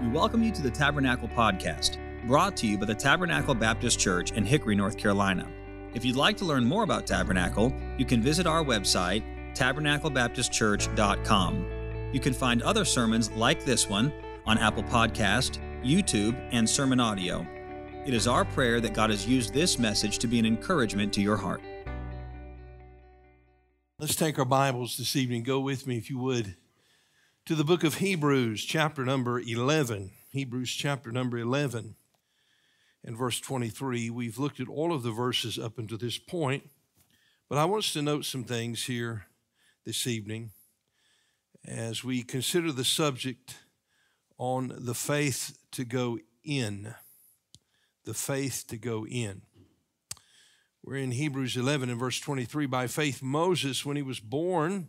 We welcome you to the Tabernacle Podcast, brought to you by the Tabernacle Baptist Church in Hickory, North Carolina. If you'd like to learn more about Tabernacle, you can visit our website, tabernaclebaptistchurch.com. You can find other sermons like this one on Apple Podcast, YouTube, and Sermon Audio. It is our prayer that God has used this message to be an encouragement to your heart. Let's take our Bibles this evening. Go with me, if you would, to the book of Hebrews, chapter number 11. Hebrews, chapter number 11, and verse 23. We've looked at all of the verses up until this point, but I want us to note some things here this evening as we consider the subject on the faith to go in. The faith to go in. We're in Hebrews 11 and verse 23. By faith, Moses, when he was born,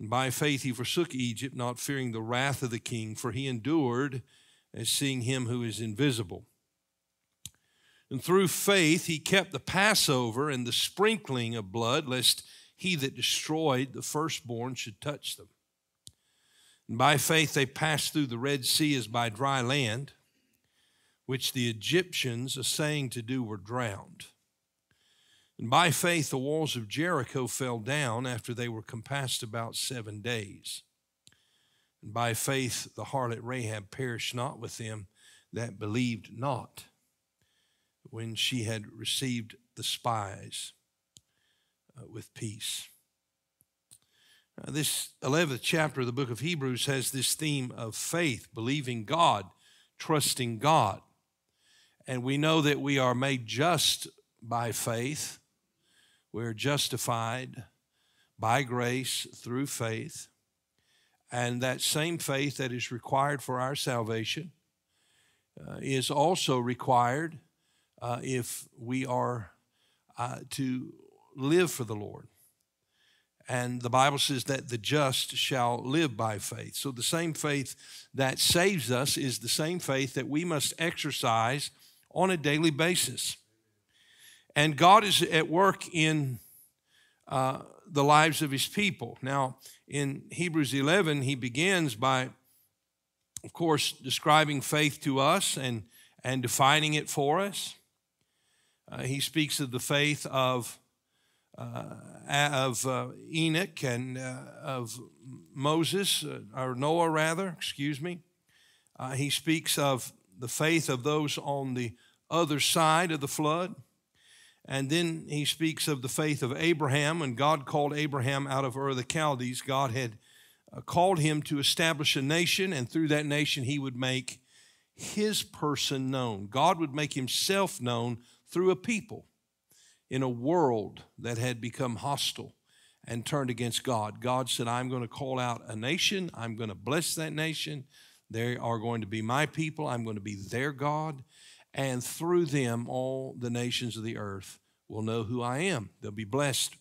By faith he forsook Egypt, not fearing the wrath of the king, for he endured as seeing him who is invisible. And through faith he kept the Passover and the sprinkling of blood, lest he that destroyed the firstborn should touch them. And by faith they passed through the Red Sea as by dry land, which the Egyptians, assaying to do, were drowned. And by faith, the walls of Jericho fell down after they were compassed about seven days. And by faith, the harlot Rahab perished not with them that believed not when she had received the spies uh, with peace. This 11th chapter of the book of Hebrews has this theme of faith, believing God, trusting God. And we know that we are made just by faith we're justified by grace through faith. And that same faith that is required for our salvation uh, is also required uh, if we are uh, to live for the Lord. And the Bible says that the just shall live by faith. So the same faith that saves us is the same faith that we must exercise on a daily basis. And God is at work in uh, the lives of his people. Now, in Hebrews 11, he begins by, of course, describing faith to us and, and defining it for us. Uh, he speaks of the faith of, uh, of uh, Enoch and uh, of Moses, uh, or Noah, rather, excuse me. he speaks of the faith of those on the other side of the flood. And then he speaks of the faith of Abraham. When God called Abraham out of Ur of the Chaldees, God had uh, called him to establish a nation, and through that nation, he would make his person known. God would make himself known through a people in a world that had become hostile and turned against God. God said, I'm going to call out a nation, I'm going to bless that nation. They are going to be my people, I'm going to be their God and through them all the nations of the earth will know who I am. They'll be blessed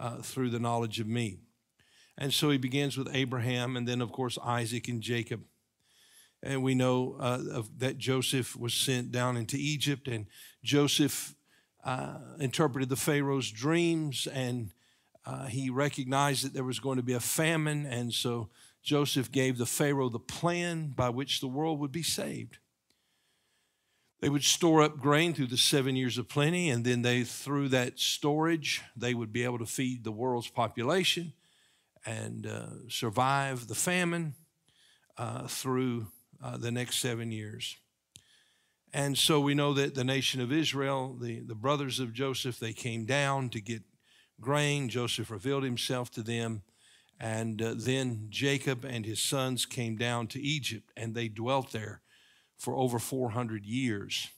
uh, through the knowledge of me. And so he begins with Abraham and then, of course, Isaac and Jacob. And we know uh, that Joseph was sent down into Egypt, and Joseph uh, interpreted the Pharaoh's dreams, and uh, he recognized that there was going to be a famine. And so Joseph gave the Pharaoh the plan by which the world would be saved. They would store up grain through the seven years of plenty, and then they, through that storage, they would be able to feed the world's population and uh, survive the famine uh, through uh, the next seven years. And so we know that the nation of Israel, the, the brothers of Joseph, they came down to get grain. Joseph revealed himself to them. And uh, then Jacob and his sons came down to Egypt, and they dwelt there for over 400 years.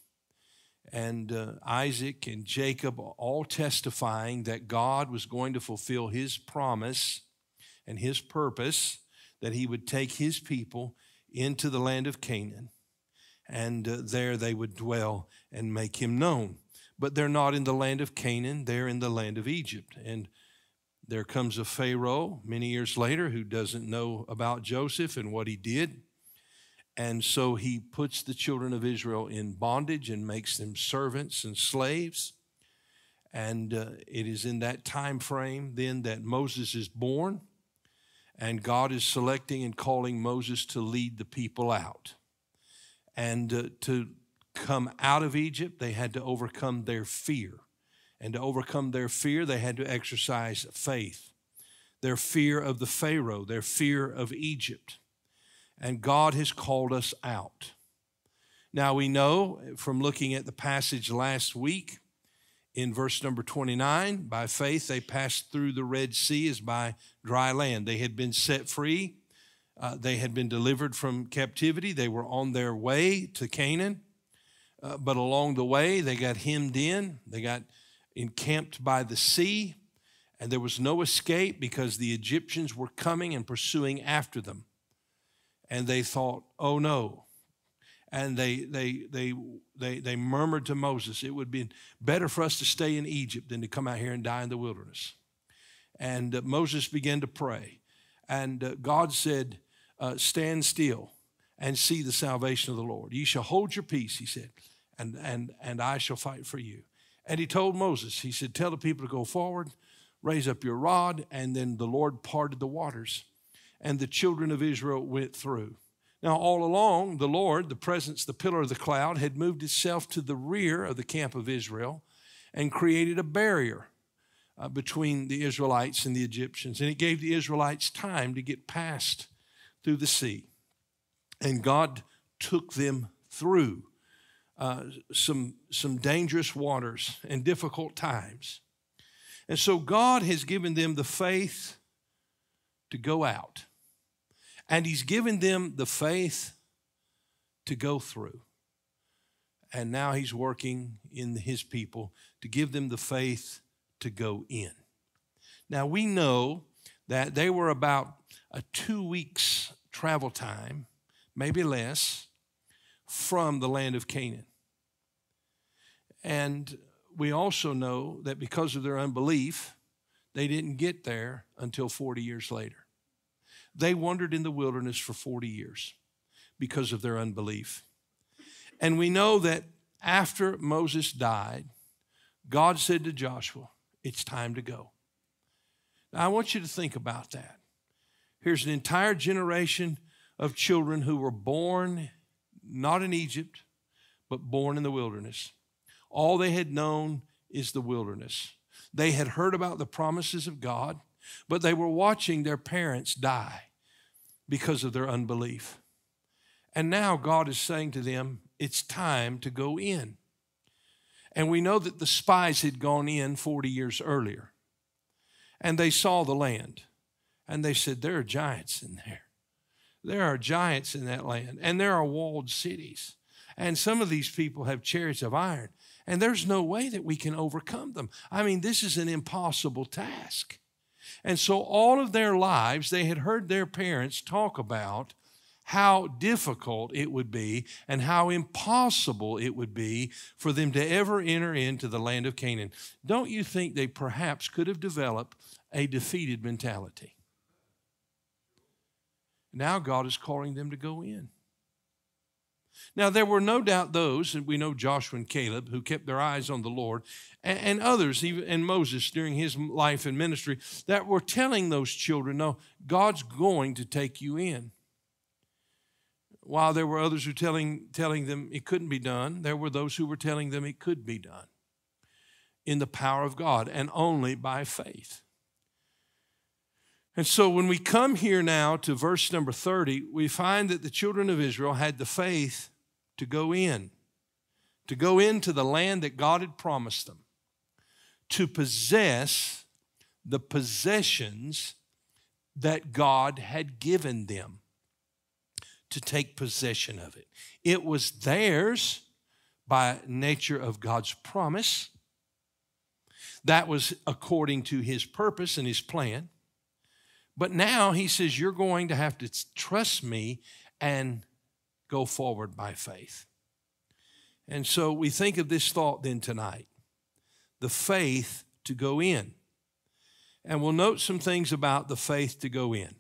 And uh, Isaac and Jacob all testifying that God was going to fulfill his promise and his purpose, that he would take his people, into the land of Canaan, and uh, there they would dwell and make him known. But they're not in the land of Canaan, they're in the land of Egypt. And there comes a Pharaoh many years later who doesn't know about Joseph and what he did. And so he puts the children of Israel in bondage and makes them servants and slaves. And uh, it is in that time frame then that Moses is born, and God is selecting and calling Moses to lead the people out. And uh, to come out of Egypt, they had to overcome their fear. And to overcome their fear, they had to exercise faith. Their fear of the Pharaoh, their fear of Egypt. And God has called us out. Now we know from looking at the passage last week in verse number 29 by faith they passed through the Red Sea as by dry land. They had been set free, uh, they had been delivered from captivity, they were on their way to Canaan. Uh, but along the way, they got hemmed in, they got encamped by the sea, and there was no escape because the Egyptians were coming and pursuing after them. And they thought, oh no. And they, they, they, they, they murmured to Moses, it would be better for us to stay in Egypt than to come out here and die in the wilderness. And uh, Moses began to pray. And uh, God said, uh, Stand still and see the salvation of the Lord. Ye shall hold your peace, he said, and, and, and I shall fight for you. And he told Moses, he said, Tell the people to go forward, raise up your rod. And then the Lord parted the waters, and the children of Israel went through. Now, all along, the Lord, the presence, the pillar of the cloud, had moved itself to the rear of the camp of Israel and created a barrier uh, between the Israelites and the Egyptians. And it gave the Israelites time to get past through the sea. And God took them through uh, some, some dangerous waters and difficult times. And so God has given them the faith to go out. And He's given them the faith to go through. And now He's working in His people to give them the faith to go in. Now we know that they were about a two weeks travel time, maybe less, from the land of Canaan. And we also know that because of their unbelief, they didn't get there until 40 years later. They wandered in the wilderness for 40 years because of their unbelief. And we know that after Moses died, God said to Joshua, It's time to go. Now, I want you to think about that. Here's an entire generation of children who were born not in Egypt, but born in the wilderness. All they had known is the wilderness. They had heard about the promises of God, but they were watching their parents die because of their unbelief. And now God is saying to them, it's time to go in. And we know that the spies had gone in 40 years earlier. And they saw the land. And they said, There are giants in there. There are giants in that land. And there are walled cities. And some of these people have chariots of iron. And there's no way that we can overcome them. I mean, this is an impossible task. And so, all of their lives, they had heard their parents talk about how difficult it would be and how impossible it would be for them to ever enter into the land of Canaan. Don't you think they perhaps could have developed a defeated mentality? Now, God is calling them to go in. Now, there were no doubt those, and we know Joshua and Caleb, who kept their eyes on the Lord, and, and others, even and Moses during his life and ministry, that were telling those children, no, God's going to take you in. While there were others who telling, telling them it couldn't be done, there were those who were telling them it could be done in the power of God and only by faith. And so when we come here now to verse number 30, we find that the children of Israel had the faith to go in, to go into the land that God had promised them, to possess the possessions that God had given them, to take possession of it. It was theirs by nature of God's promise. That was according to his purpose and his plan. But now he says, You're going to have to trust me and go forward by faith. And so we think of this thought then tonight the faith to go in. And we'll note some things about the faith to go in.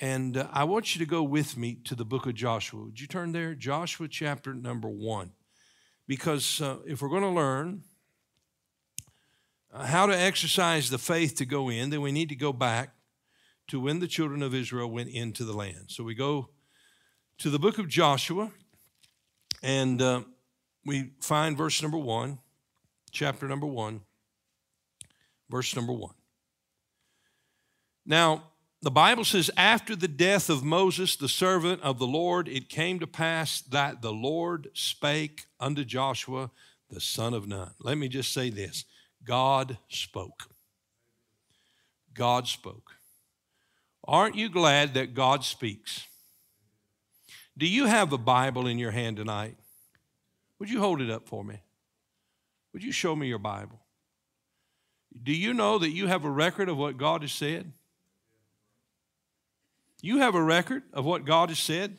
And uh, I want you to go with me to the book of Joshua. Would you turn there? Joshua chapter number one. Because uh, if we're going to learn uh, how to exercise the faith to go in, then we need to go back to when the children of Israel went into the land. So we go to the book of Joshua, and uh, we find verse number one, chapter number one, verse number one. Now, the Bible says, after the death of Moses, the servant of the Lord, it came to pass that the Lord spake unto Joshua, the son of Nun. Let me just say this God spoke. God spoke. Aren't you glad that God speaks? Do you have a Bible in your hand tonight? Would you hold it up for me? Would you show me your Bible? Do you know that you have a record of what God has said? You have a record of what God has said.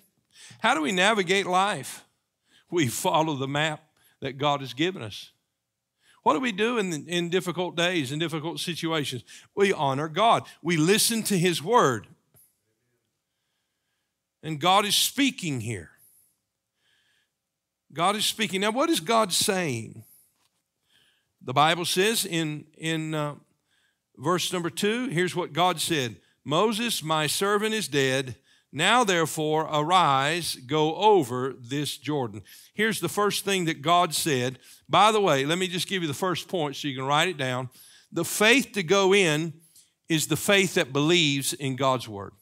How do we navigate life? We follow the map that God has given us. What do we do in, in difficult days, in difficult situations? We honor God. We listen to His word. And God is speaking here. God is speaking. Now, what is God saying? The Bible says in, in uh, verse number two, here's what God said Moses, my servant, is dead. Now, therefore, arise, go over this Jordan. Here's the first thing that God said. By the way, let me just give you the first point so you can write it down. The faith to go in is the faith that believes in God's word.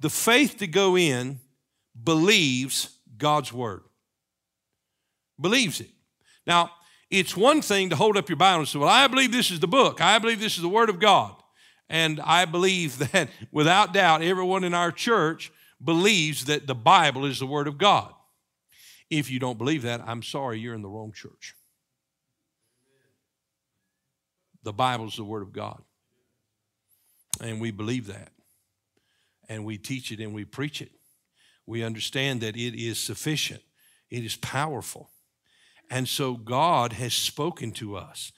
The faith to go in believes God's word. Believes it. Now, it's one thing to hold up your Bible and say, Well, I believe this is the book. I believe this is the Word of God. And I believe that without doubt, everyone in our church believes that the Bible is the Word of God. If you don't believe that, I'm sorry, you're in the wrong church. The Bible is the Word of God. And we believe that. And we teach it and we preach it. We understand that it is sufficient, it is powerful. And so God has spoken to us.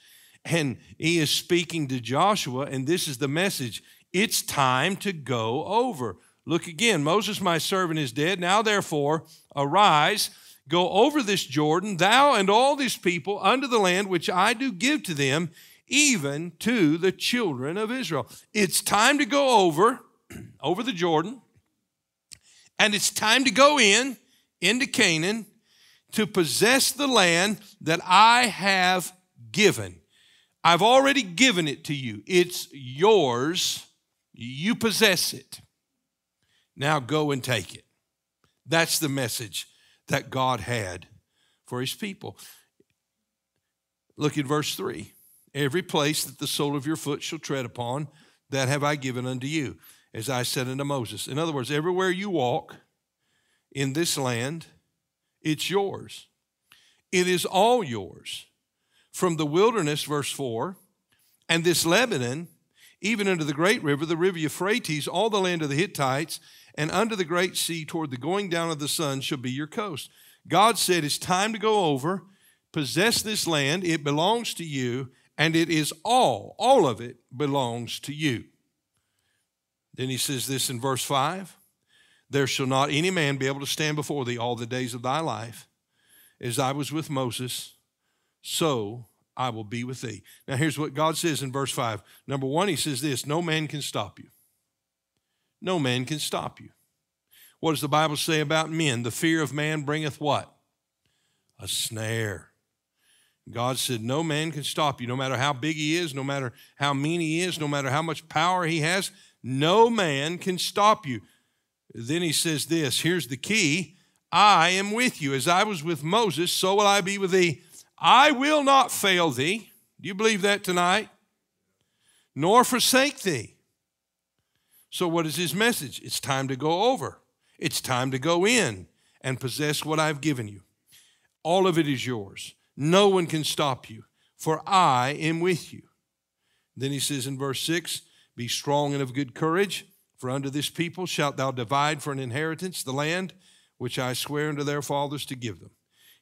And he is speaking to Joshua, and this is the message it's time to go over. Look again Moses, my servant, is dead. Now, therefore, arise, go over this Jordan, thou and all these people, unto the land which I do give to them, even to the children of Israel. It's time to go over, over the Jordan, and it's time to go in, into Canaan, to possess the land that I have given. I've already given it to you. It's yours. You possess it. Now go and take it. That's the message that God had for his people. Look at verse 3. Every place that the sole of your foot shall tread upon, that have I given unto you, as I said unto Moses. In other words, everywhere you walk in this land, it's yours. It is all yours. From the wilderness, verse 4, and this Lebanon, even unto the great river, the river Euphrates, all the land of the Hittites, and under the great sea toward the going down of the sun shall be your coast. God said, It's time to go over, possess this land. It belongs to you, and it is all, all of it belongs to you. Then he says this in verse 5 there shall not any man be able to stand before thee all the days of thy life. As I was with Moses, so I will be with thee. Now, here's what God says in verse 5. Number one, he says this No man can stop you. No man can stop you. What does the Bible say about men? The fear of man bringeth what? A snare. God said, No man can stop you, no matter how big he is, no matter how mean he is, no matter how much power he has. No man can stop you. Then he says this here's the key I am with you. As I was with Moses, so will I be with thee. I will not fail thee. Do you believe that tonight? Nor forsake thee. So, what is his message? It's time to go over, it's time to go in and possess what I've given you. All of it is yours. No one can stop you, for I am with you. Then he says in verse 6 Be strong and of good courage For unto this people shalt thou divide for an inheritance the land which I swear unto their fathers to give them.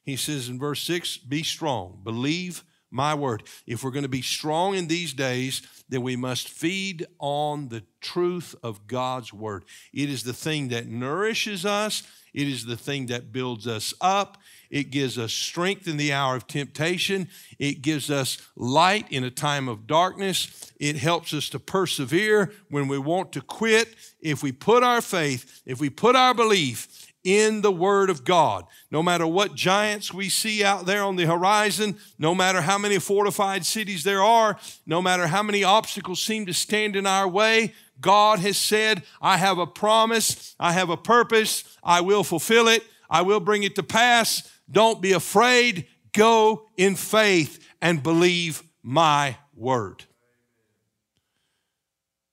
He says in verse 6 Be strong, believe my word. If we're going to be strong in these days, then we must feed on the truth of God's word. It is the thing that nourishes us, it is the thing that builds us up. It gives us strength in the hour of temptation. It gives us light in a time of darkness. It helps us to persevere when we want to quit. If we put our faith, if we put our belief in the Word of God. No matter what giants we see out there on the horizon, no matter how many fortified cities there are, no matter how many obstacles seem to stand in our way, God has said, I have a promise, I have a purpose, I will fulfill it, I will bring it to pass. Don't be afraid. Go in faith and believe my word.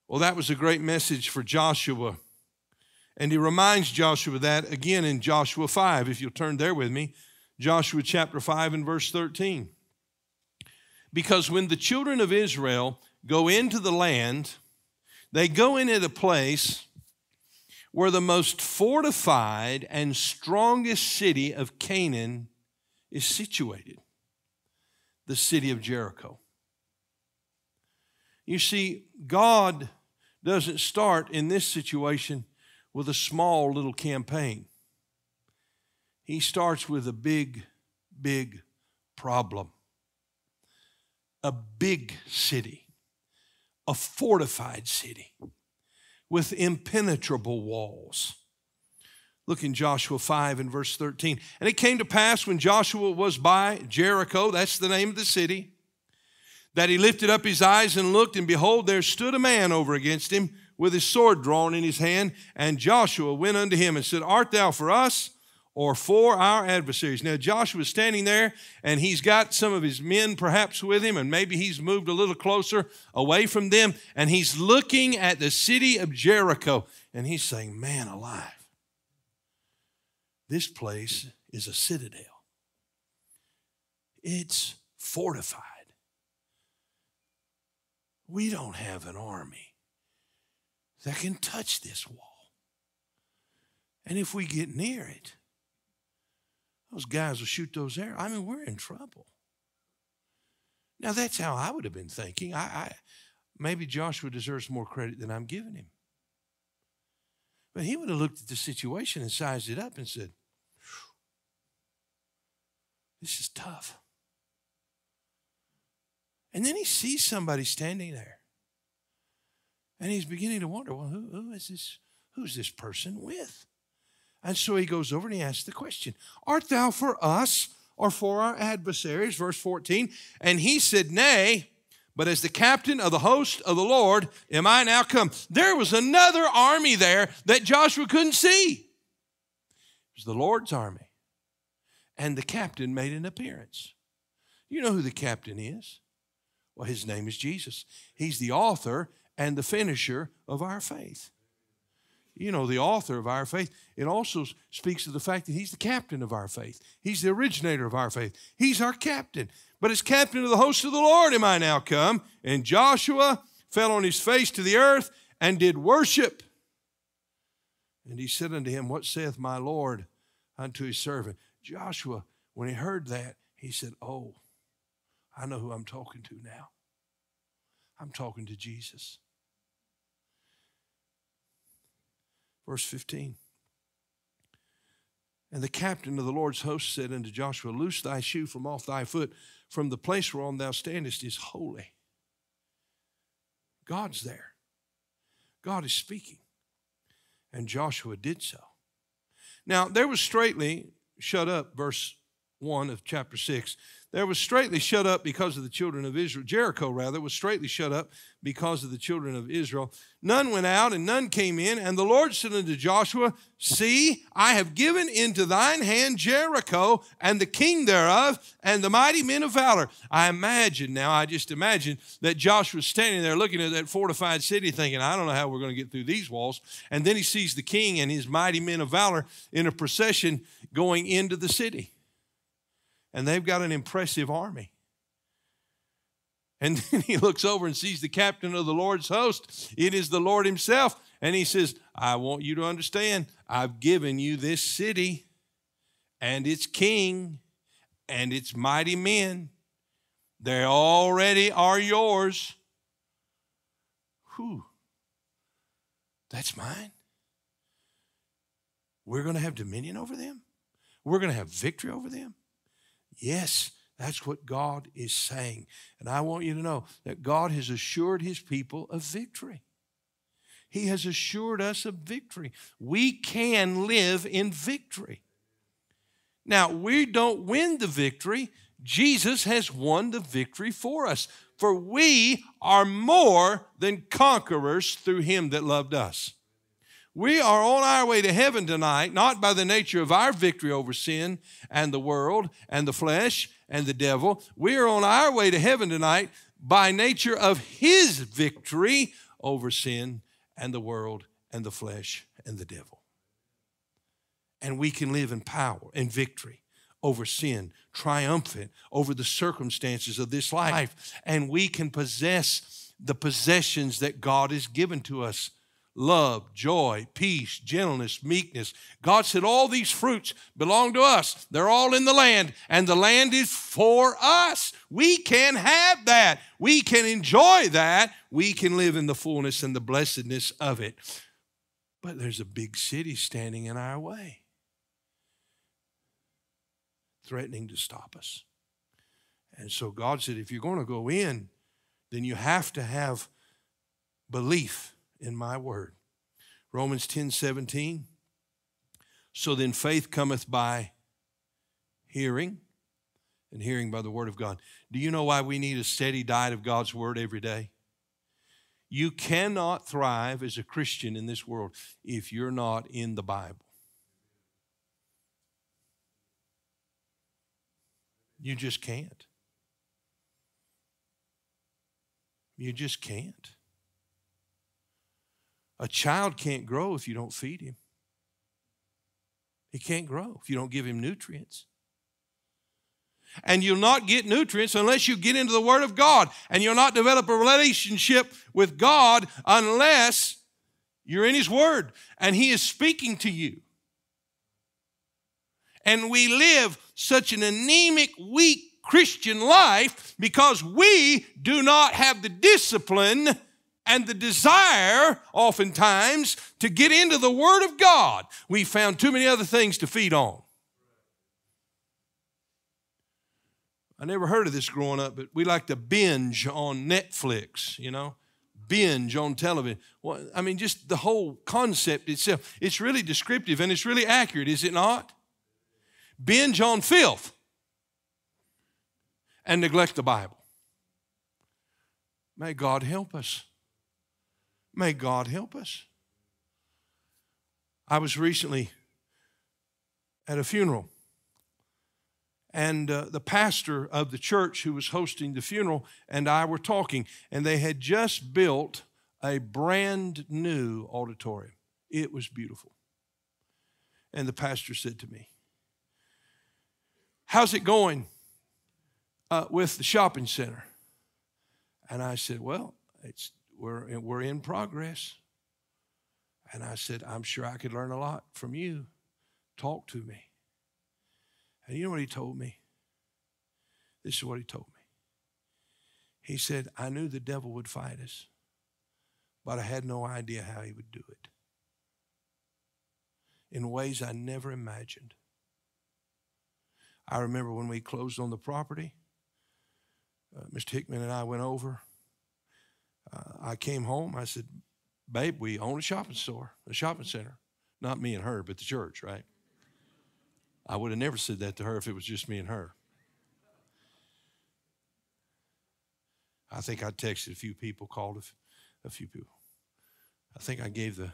Well, that was a great message for Joshua and he reminds Joshua that again in Joshua 5, if you'll turn there with me, Joshua chapter 5 and verse 13. Because when the children of Israel go into the land, they go into the place where the most fortified and strongest city of Canaan is situated the city of Jericho. You see, God doesn't start in this situation with a small little campaign. He starts with a big, big problem. A big city, a fortified city with impenetrable walls. Look in Joshua 5 and verse 13. And it came to pass when Joshua was by Jericho, that's the name of the city, that he lifted up his eyes and looked, and behold, there stood a man over against him with his sword drawn in his hand. And Joshua went unto him and said, Art thou for us or for our adversaries? Now, Joshua is standing there and he's got some of his men perhaps with him, and maybe he's moved a little closer away from them. And he's looking at the city of Jericho and he's saying, Man alive, this place is a citadel, it's fortified. We don't have an army that can touch this wall. And if we get near it, those guys will shoot those arrows. I mean, we're in trouble. Now, that's how I would have been thinking. I, I maybe Joshua deserves more credit than I'm giving him. But he would have looked at the situation and sized it up and said, This is tough. And then he sees somebody standing there. And he's beginning to wonder, well, who, who is this? Who's this person with? And so he goes over and he asks the question, Art thou for us or for our adversaries? Verse 14. And he said, Nay, but as the captain of the host of the Lord am I now come. There was another army there that Joshua couldn't see. It was the Lord's army. And the captain made an appearance. You know who the captain is? Well, his name is Jesus. He's the author and the finisher of our faith. You know, the author of our faith. It also speaks of the fact that he's the captain of our faith. He's the originator of our faith. He's our captain. But as captain of the host of the Lord am I now come. And Joshua fell on his face to the earth and did worship. And he said unto him, What saith my Lord unto his servant? Joshua, when he heard that, he said, Oh, I know who I'm talking to now. I'm talking to Jesus. Verse 15. And the captain of the Lord's host said unto Joshua, Loose thy shoe from off thy foot, from the place whereon thou standest is holy. God's there. God is speaking. And Joshua did so. Now, there was straightly shut up, verse 1 of chapter 6 there was straightly shut up because of the children of Israel. Jericho, rather, was straightly shut up because of the children of Israel. None went out and none came in. And the Lord said unto Joshua, See, I have given into thine hand Jericho and the king thereof and the mighty men of valor. I imagine now, I just imagine that Joshua's standing there looking at that fortified city thinking, I don't know how we're going to get through these walls. And then he sees the king and his mighty men of valor in a procession going into the city and they've got an impressive army. And then he looks over and sees the captain of the Lord's host. It is the Lord himself. And he says, I want you to understand, I've given you this city and its king and its mighty men. They already are yours. Whew. That's mine. We're going to have dominion over them. We're going to have victory over them. Yes, that's what God is saying. And I want you to know that God has assured his people of victory. He has assured us of victory. We can live in victory. Now, we don't win the victory. Jesus has won the victory for us. For we are more than conquerors through him that loved us. We are on our way to heaven tonight, not by the nature of our victory over sin and the world and the flesh and the devil. We are on our way to heaven tonight by nature of his victory over sin and the world and the flesh and the devil. And we can live in power and victory over sin, triumphant over the circumstances of this life. And we can possess the possessions that God has given to us love, joy, peace, gentleness, meekness. God said all these fruits belong to us. They're all in the land, and the land is for us. We can have that. We can enjoy that. We can live in the fullness and the blessedness of it. But there's a big city standing in our way, threatening to stop us. And so God said, if you're going to go in, then you have to have belief in my word. Romans 10 17. So then faith cometh by hearing, and hearing by the word of God. Do you know why we need a steady diet of God's word every day? You cannot thrive as a Christian in this world if you're not in the Bible. You just can't. You just can't. A child can't grow if you don't feed him. He can't grow if you don't give him nutrients. And you'll not get nutrients unless you get into the Word of God. And you'll not develop a relationship with God unless you're in His Word and He is speaking to you. And we live such an anemic, weak Christian life because we do not have the discipline and the desire, oftentimes, to get into the Word of God. We found too many other things to feed on. I never heard of this growing up, but we like to binge on Netflix, you know, binge on television. Well, I mean, just the whole concept itself, it's really descriptive and it's really accurate, is it not? Binge on filth and neglect the Bible. May God help us. May God help us. I was recently at a funeral, and uh, the pastor of the church who was hosting the funeral and I were talking, and they had just built a brand new auditorium. It was beautiful. And the pastor said to me, How's it going uh, with the shopping center? And I said, Well, it's we're, we're in progress. And I said, I'm sure I could learn a lot from you. Talk to me. And you know what he told me? This is what he told me. He said, I knew the devil would fight us, but I had no idea how he would do it in ways I never imagined. I remember when we closed on the property, uh, Mr. Hickman and I went over uh, I came home. I said, Babe, we own a shopping store, a shopping center. Not me and her, but the church, right? I would have never said that to her if it was just me and her. I think I texted a few people, called a, few people. I think I gave the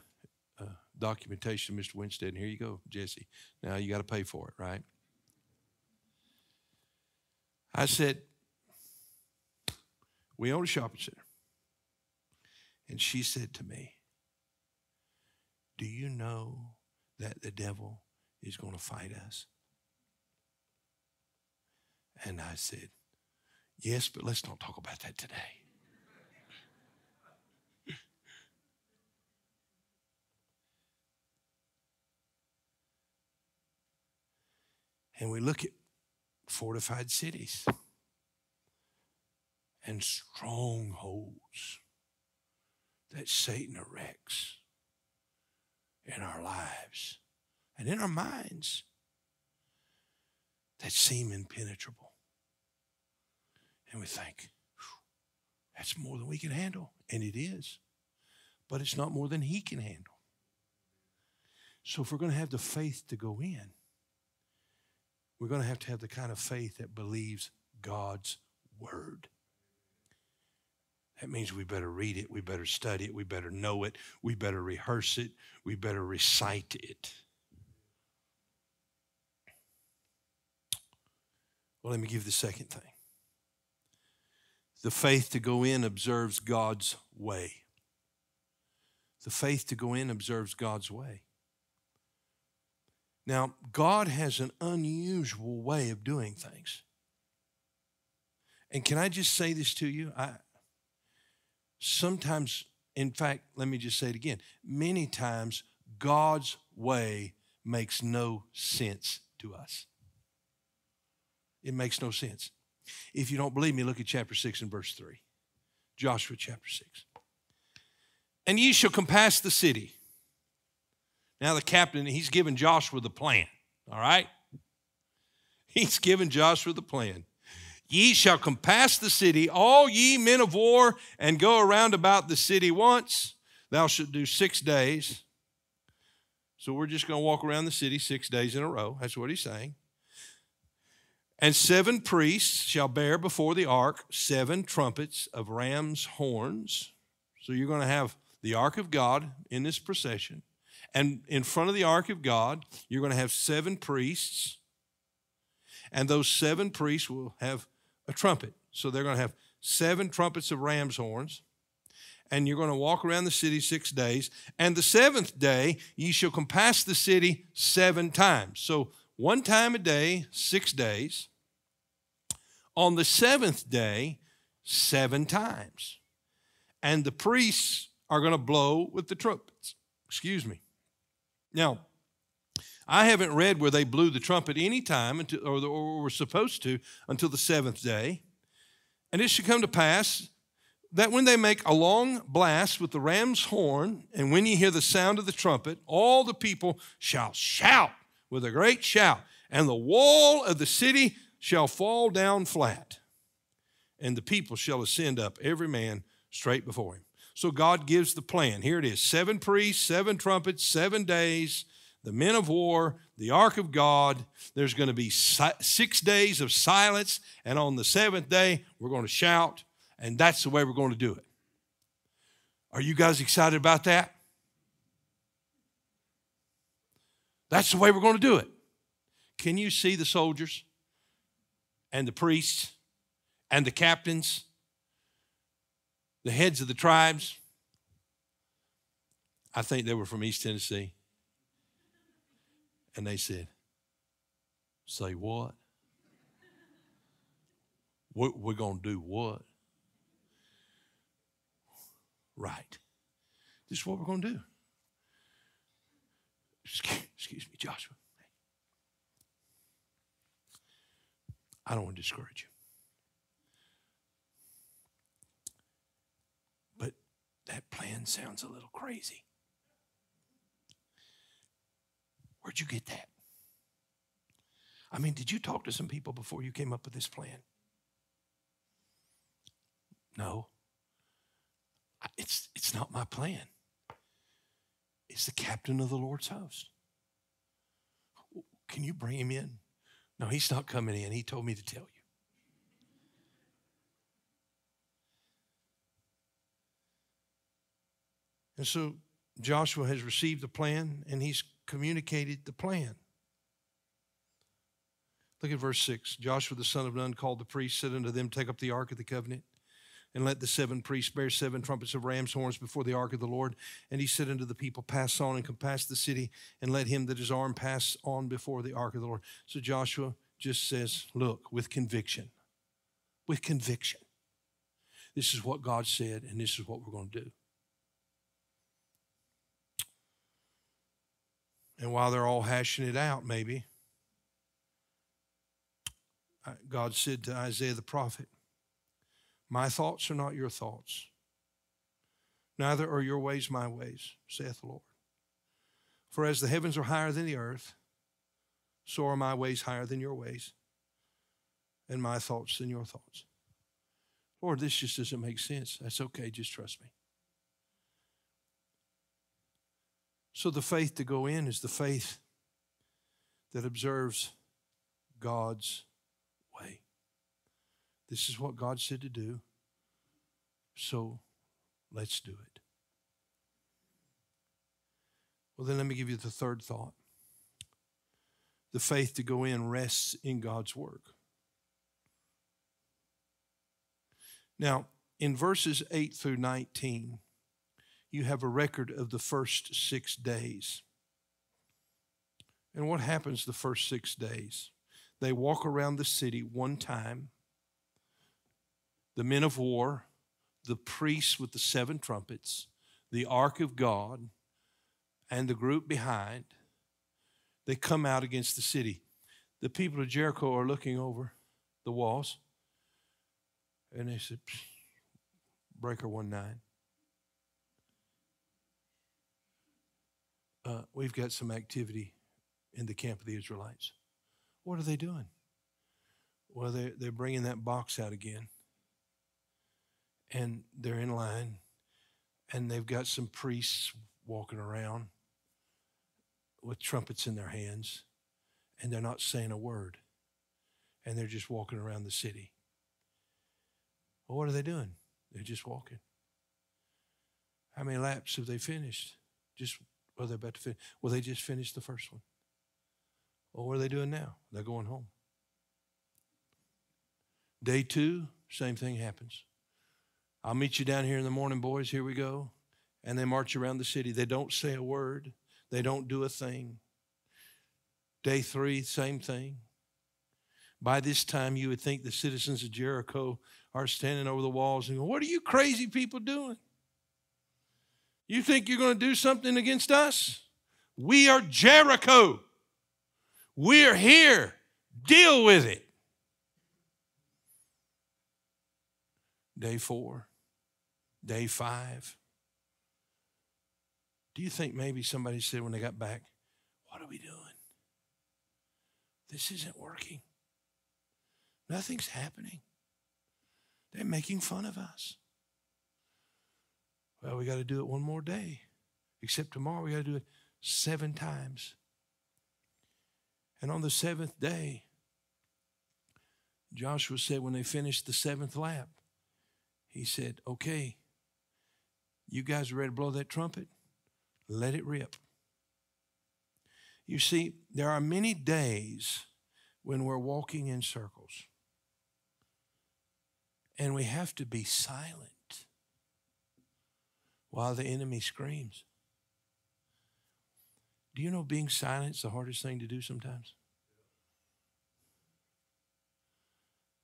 uh, documentation to Mr. Winstead, and here you go, Jesse. Now you got to pay for it, right? I said, We own a shopping center. And she said to me, Do you know that the devil is going to fight us? And I said, Yes, but let's not talk about that today. and we look at fortified cities and strongholds that Satan erects in our lives and in our minds that seem impenetrable. And we think, that's more than we can handle. And it is. But it's not more than he can handle. So if we're going to have the faith to go in, we're going to have to have the kind of faith that believes God's word. That means we better read it, we better study it, we better know it, we better rehearse it, we better recite it. Well, let me give the second thing. The faith to go in observes God's way. The faith to go in observes God's way. Now, God has an unusual way of doing things. And can I just say this to you? I sometimes, in fact, let me just say it again. Many times, God's way makes no sense to us. It makes no sense. If you don't believe me, look at chapter 6 and verse 3. Joshua chapter 6. And ye shall compass the city. Now, the captain, he's given Joshua the plan, all right? He's given Joshua the plan. Ye shall compass the city, all ye men of war, and go around about the city once. Thou shalt do six days. So we're just going to walk around the city six days in a row. That's what he's saying. And seven priests shall bear before the ark seven trumpets of ram's horns. So you're going to have the ark of God in this procession. And in front of the ark of God, you're going to have seven priests. And those seven priests will have a trumpet. So they're going to have seven trumpets of ram's horns. And you're going to walk around the city six days. And the seventh day, ye shall compass the city seven times. So one time a day, six days on the seventh day seven times. And the priests are going to blow with the trumpets. Excuse me. Now, I haven't read where they blew the trumpet any time or, or were supposed to until the seventh day. And it should come to pass that when they make a long blast with the ram's horn, and when you hear the sound of the trumpet, all the people shall shout with a great shout, and the wall of the city shall fall down flat, and the people shall ascend up, every man straight before him. So God gives the plan. Here it is seven priests, seven trumpets, seven days, the men of war, the ark of God. There's going to be six days of silence, and on the seventh day, we're going to shout, and that's the way we're going to do it. Are you guys excited about that? That's the way we're going to do it. Can you see the soldiers? and the priests and the captains, the heads of the tribes. I think they were from East Tennessee. And they said, Say what? We're going to do what? Right. This is what we're going to do. Excuse me, Joshua. I don't want to discourage you. But that plan sounds a little crazy. Where'd you get that? I mean, did you talk to some people before you came up with this plan? No. It's, it's not my plan. It's the captain of the Lord's host. Can you bring him in? No, he's not coming in. He told me to tell you. And so Joshua has received the plan and he's communicated the plan. Look at verse 6. Joshua the son of Nun called the priests, said unto them, Take up the ark of the covenant, and let the seven priests bear seven trumpets of ram's horns before the ark of the Lord. And he said unto the people, Pass on and compass the city, and let him that is armed pass on before the ark of the Lord. So Joshua just says, Look, with conviction, with conviction, this is what God said, and this is what we're going to do. And while they're all hashing it out, maybe, uh, God said to Isaiah the prophet, My thoughts are not your thoughts, neither are your ways my ways, saith the Lord. For as the heavens are higher than the earth, so are my ways higher than your ways, and my thoughts than your thoughts. Lord, this just doesn't make sense. That's okay, just trust me. So the faith to go in is the faith that observes God's way. This is what God said to do, so let's do it. Well, then let me give you the third thought. The faith to go in rests in God's work. Now, in verses 8 through 19, you have a record of the first six days. And what happens the first six days? They walk around the city one time. The men of war, the priests with the seven trumpets, the ark of God, and the group behind, they come out against the city. The people of Jericho are looking over the walls, and they said, Breaker 1 9. Uh, we've got some activity in the camp of the Israelites. What are they doing? Well, they're, they're bringing that box out again. And they're in line. And they've got some priests walking around with trumpets in their hands. And they're not saying a word. And they're just walking around the city. Well, what are they doing? They're just walking. How many laps have they finished? Just, well, they're about to finish. Well, they just finished the first one. Well, what are they doing now? They're going home. Day two, same thing happens. I'll meet you down here in the morning, boys. Here we go. And they march around the city. They don't say a word, they don't do a thing. Day three, same thing. By this time, you would think the citizens of Jericho are standing over the walls and going, What are you crazy people doing? You think you're going to do something against us? We are Jericho. We're here. Deal with it. Day four, day five. Do you think maybe somebody said when they got back, What are we doing? This isn't working. Nothing's happening. They're making fun of us. Well, we got to do it one more day. Except tomorrow, we got to do it seven times. And on the seventh day, Joshua said, when they finished the seventh lap, he said, Okay, you guys are ready to blow that trumpet? Let it rip. You see, there are many days when we're walking in circles, and we have to be silent while the enemy screams. Do you know being silent is the hardest thing to do sometimes?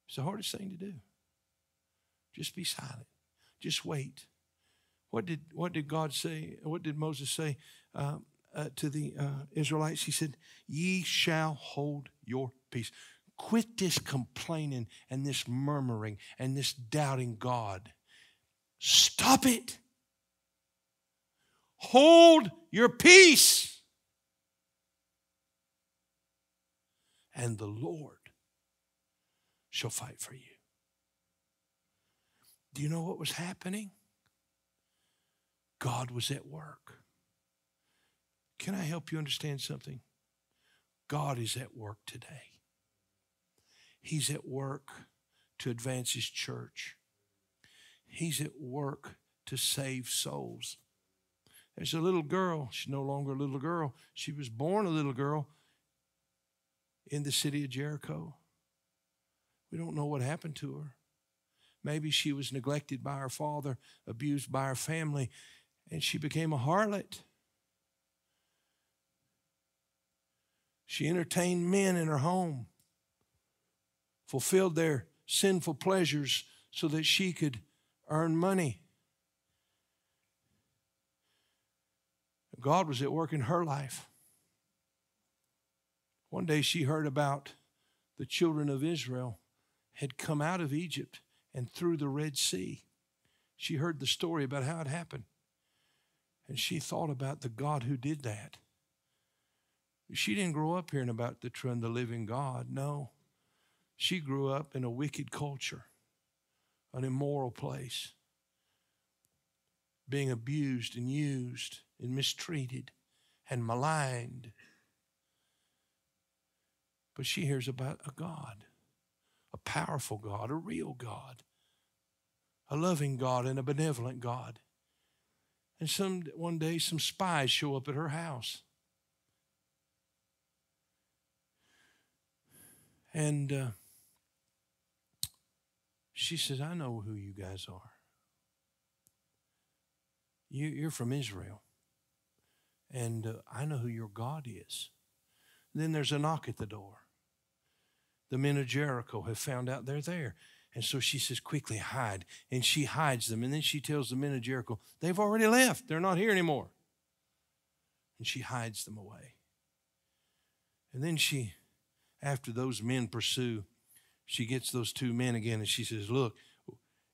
It's the hardest thing to do. Just be silent. Just wait. What did what did God say? What did Moses say uh, uh, to the uh, Israelites? He said, "Ye shall hold your peace." Quit this complaining and this murmuring and this doubting God. Stop it. Hold your peace. and the Lord shall fight for you. Do you know what was happening? God was at work. Can I help you understand something? God is at work today. He's at work to advance His church, He's at work to save souls. There's a little girl, she's no longer a little girl. She was born a little girl, in the city of Jericho. We don't know what happened to her. Maybe she was neglected by her father, abused by her family, and she became a harlot. She entertained men in her home, fulfilled their sinful pleasures so that she could earn money. God was at work in her life. One day she heard about the children of Israel had come out of Egypt and through the Red Sea. She heard the story about how it happened. And she thought about the God who did that. She didn't grow up hearing about the true and the living God. No. She grew up in a wicked culture, an immoral place, being abused and used and mistreated and maligned. But she hears about a God, a powerful God, a real God, a loving God, and a benevolent God. And some one day some spies show up at her house. And uh, she says, I know who you guys are. You, you're from Israel. And uh, I know who your God is. And then there's a knock at the door. The men of Jericho have found out they're there. And so she says, quickly hide. And she hides them. And then she tells the men of Jericho, they've already left. They're not here anymore. And she hides them away. And then she, after those men pursue, she gets those two men again and she says, Look,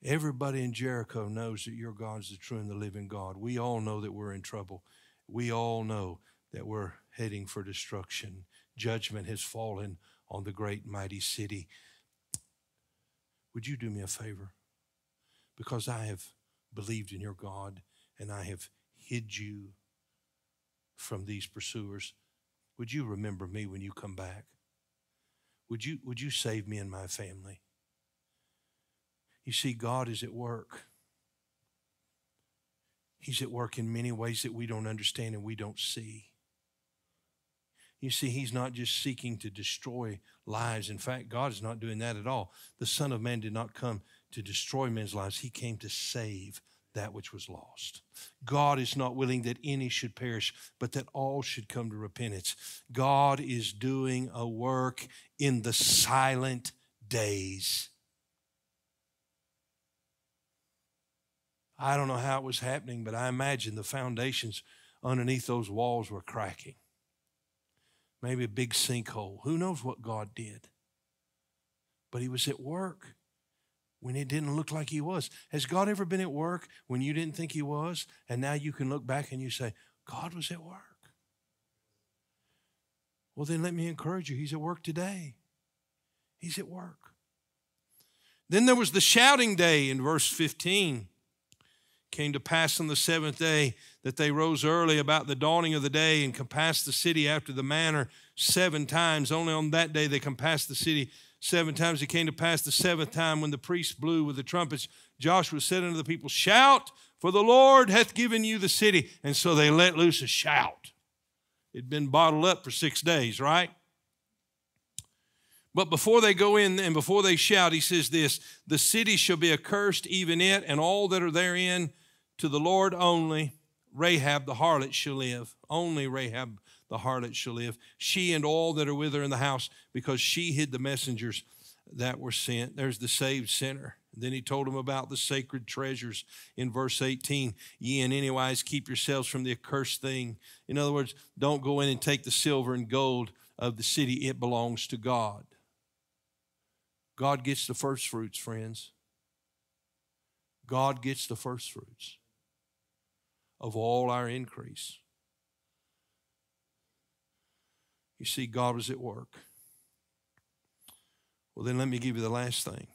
everybody in Jericho knows that your God's the true and the living God. We all know that we're in trouble. We all know that we're heading for destruction. Judgment has fallen on the great mighty city. Would you do me a favor? Because I have believed in your God and I have hid you from these pursuers. Would you remember me when you come back? Would you, would you save me and my family? You see, God is at work. He's at work in many ways that we don't understand and we don't see. You see, he's not just seeking to destroy lives. In fact, God is not doing that at all. The Son of Man did not come to destroy men's lives, he came to save that which was lost. God is not willing that any should perish, but that all should come to repentance. God is doing a work in the silent days. I don't know how it was happening, but I imagine the foundations underneath those walls were cracking maybe a big sinkhole. Who knows what God did? But He was at work when it didn't look like He was. Has God ever been at work when you didn't think He was? And now you can look back and you say, God was at work. Well, then let me encourage you. He's at work today. He's at work. Then there was the shouting day in verse 15 came to pass on the seventh day that they rose early about the dawning of the day and compassed the city after the manner seven times. Only on that day they compassed the city seven times. It came to pass the seventh time when the priests blew with the trumpets. Joshua said unto the people, Shout, for the Lord hath given you the city. And so they let loose a shout. It'd been bottled up for six days, right? But before they go in and before they shout, he says this The city shall be accursed, even it, and all that are therein to the Lord only, Rahab the harlot shall live. Only Rahab the harlot shall live. She and all that are with her in the house, because she hid the messengers that were sent. There's the saved sinner. Then he told them about the sacred treasures in verse 18. Ye in any wise keep yourselves from the accursed thing. In other words, don't go in and take the silver and gold of the city, it belongs to God. God gets the first fruits, friends. God gets the first fruits of all our increase. You see, God was at work. Well, then let me give you the last thing.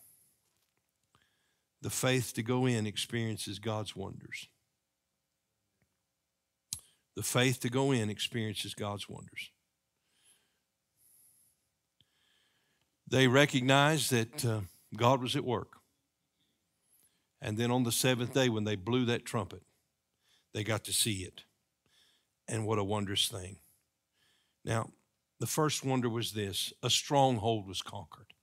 The faith to go in experiences God's wonders. The faith to go in experiences God's wonders. They recognized that uh, God was at work. And then on the seventh day, when they blew that trumpet, they got to see it. And what a wondrous thing. Now, the first wonder was this a stronghold was conquered.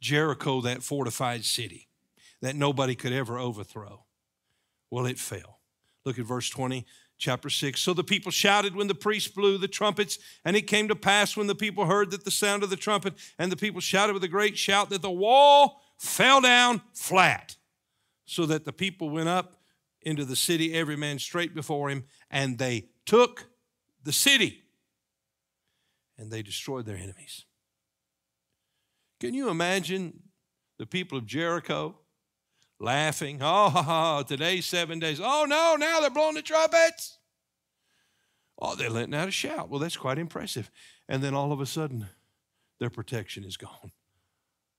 Jericho, that fortified city that nobody could ever overthrow, well, it fell. Look at verse 20, chapter 6. So the people shouted when the priest blew the trumpets, and it came to pass when the people heard that the sound of the trumpet, and the people shouted with a great shout that the wall fell down flat, so that the people went up into the city, every man straight before him, and they took the city and they destroyed their enemies. Can you imagine the people of Jericho laughing? Oh, ha, ha, today's seven days. Oh, no, now they're blowing the trumpets. Oh, they're letting out a shout. Well, that's quite impressive. And then all of a sudden, their protection is gone.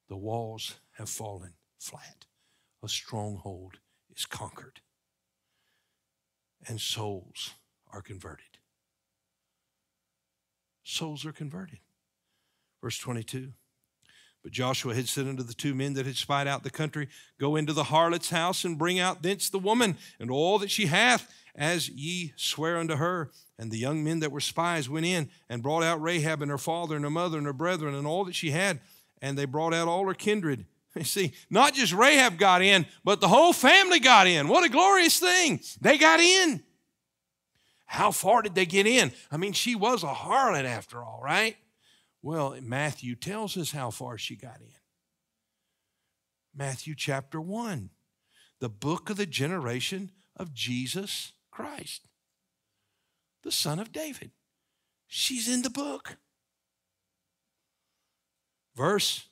The walls have fallen flat. A stronghold is conquered. And souls are converted. Souls are converted. Verse 22. But Joshua had said unto the two men that had spied out the country, Go into the harlot's house and bring out thence the woman and all that she hath, as ye swear unto her. And the young men that were spies went in and brought out Rahab and her father and her mother and her brethren and all that she had. And they brought out all her kindred. You see, not just Rahab got in, but the whole family got in. What a glorious thing. They got in. How far did they get in? I mean, she was a harlot after all, right? Well, Matthew tells us how far she got in. Matthew chapter 1, the book of the generation of Jesus Christ, the son of David. She's in the book. Verse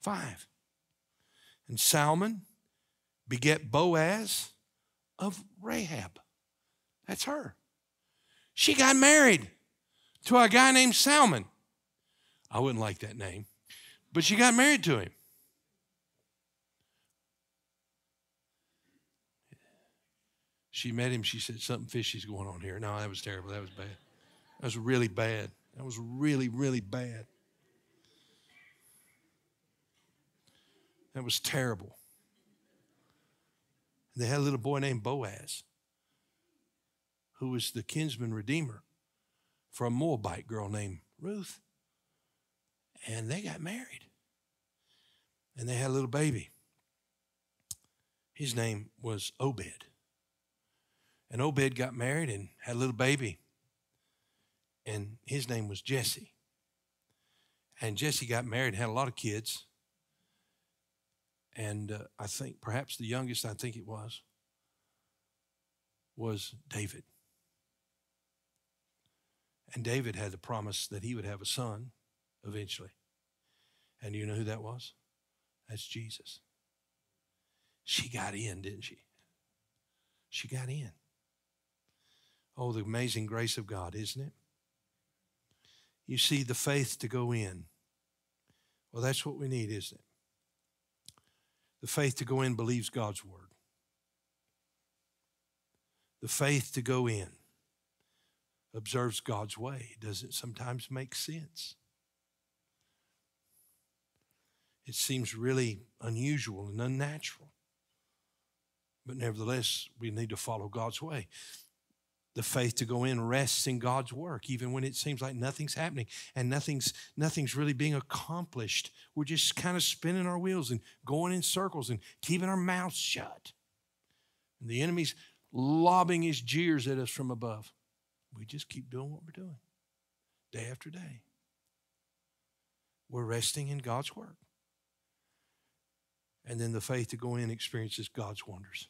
5. And Salmon beget Boaz of Rahab. That's her. She got married to a guy named Salmon. I wouldn't like that name. But she got married to him. She met him. She said, Something fishy's going on here. No, that was terrible. That was bad. That was really bad. That was really, really bad. That was terrible. They had a little boy named Boaz, who was the kinsman redeemer for a Moabite girl named Ruth and they got married. And they had a little baby. His name was Obed. And Obed got married and had a little baby. And his name was Jesse. And Jesse got married and had a lot of kids. And uh, I think perhaps the youngest, I think it was, was David. And David had the promise that he would have a son eventually. And you know who that was? That's Jesus. She got in, didn't she? She got in. Oh, the amazing grace of God, isn't it? You see, the faith to go in. Well, that's what we need, isn't it? The faith to go in believes God's word. The faith to go in observes God's way. Does it sometimes make sense? it seems really unusual and unnatural. But nevertheless, we need to follow God's way. The faith to go in rests in God's work, even when it seems like nothing's happening and nothing's nothing's really being accomplished. We're just kind of spinning our wheels and going in circles and keeping our mouths shut. And the enemy's lobbing his jeers at us from above. We just keep doing what we're doing day after day. We're resting in God's work and then the faith to go in experiences God's wonders.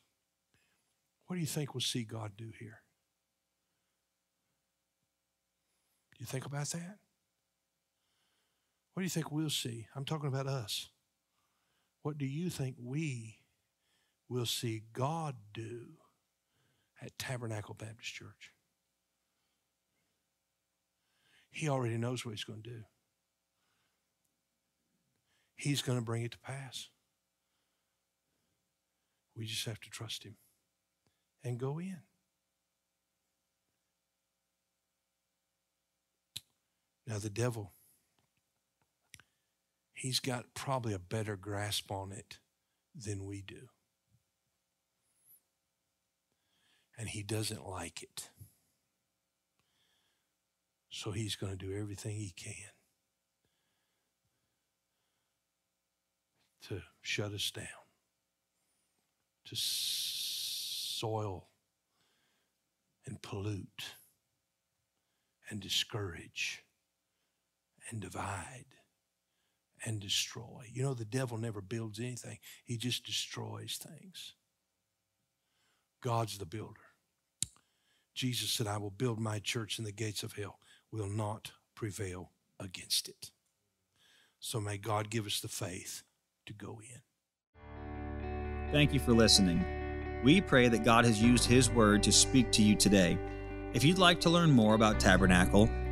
What do you think we'll see God do here? Do you think about that? What do you think we'll see? I'm talking about us. What do you think we will see God do at Tabernacle Baptist Church? He already knows what He's going to do. He's going to bring it to pass. We just have to trust Him and go in. Now, the devil, he's got probably a better grasp on it than we do. And he doesn't like it. So he's going to do everything he can to shut us down to soil and pollute and discourage and divide and destroy. You know, the devil never builds anything, he just destroys things. God's the builder. Jesus said, I will build my church, and the gates of hell will not prevail against it. So may God give us the faith to go in. Thank you for listening. We pray that God has used His Word to speak to you today. If you'd like to learn more about Tabernacle,